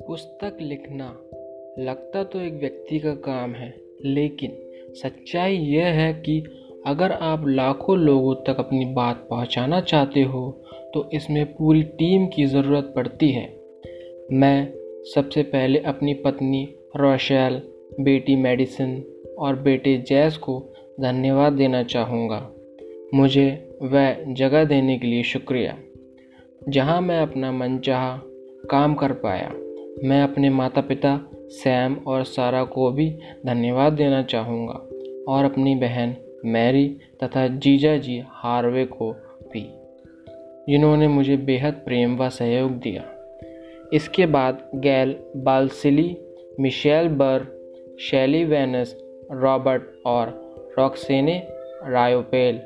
पुस्तक लिखना लगता तो एक व्यक्ति का काम है, लेकिन सच्चाई यह है कि अगर आप लाखों लोगों तक अपनी बात पहुंचाना चाहते हो तो इसमें पूरी टीम की ज़रूरत पड़ती है। मैं सबसे पहले अपनी पत्नी रोशेल, बेटी मेडिसिन और बेटे जैस को धन्यवाद देना चाहूँगा। मुझे वह जगह देने के लिए शुक्रिया, जहाँ मैं अपना मनचाहा काम कर पाया। मैं अपने माता पिता सैम और सारा को भी धन्यवाद देना चाहूँगा और अपनी बहन मैरी तथा जीजा जी हार्वे को भी, जिन्होंने मुझे बेहद प्रेम व सहयोग दिया। इसके बाद गैल बालसिली, मिशेल बर शैली वेनस, रॉबर्ट और रॉक्सेने रायोपेल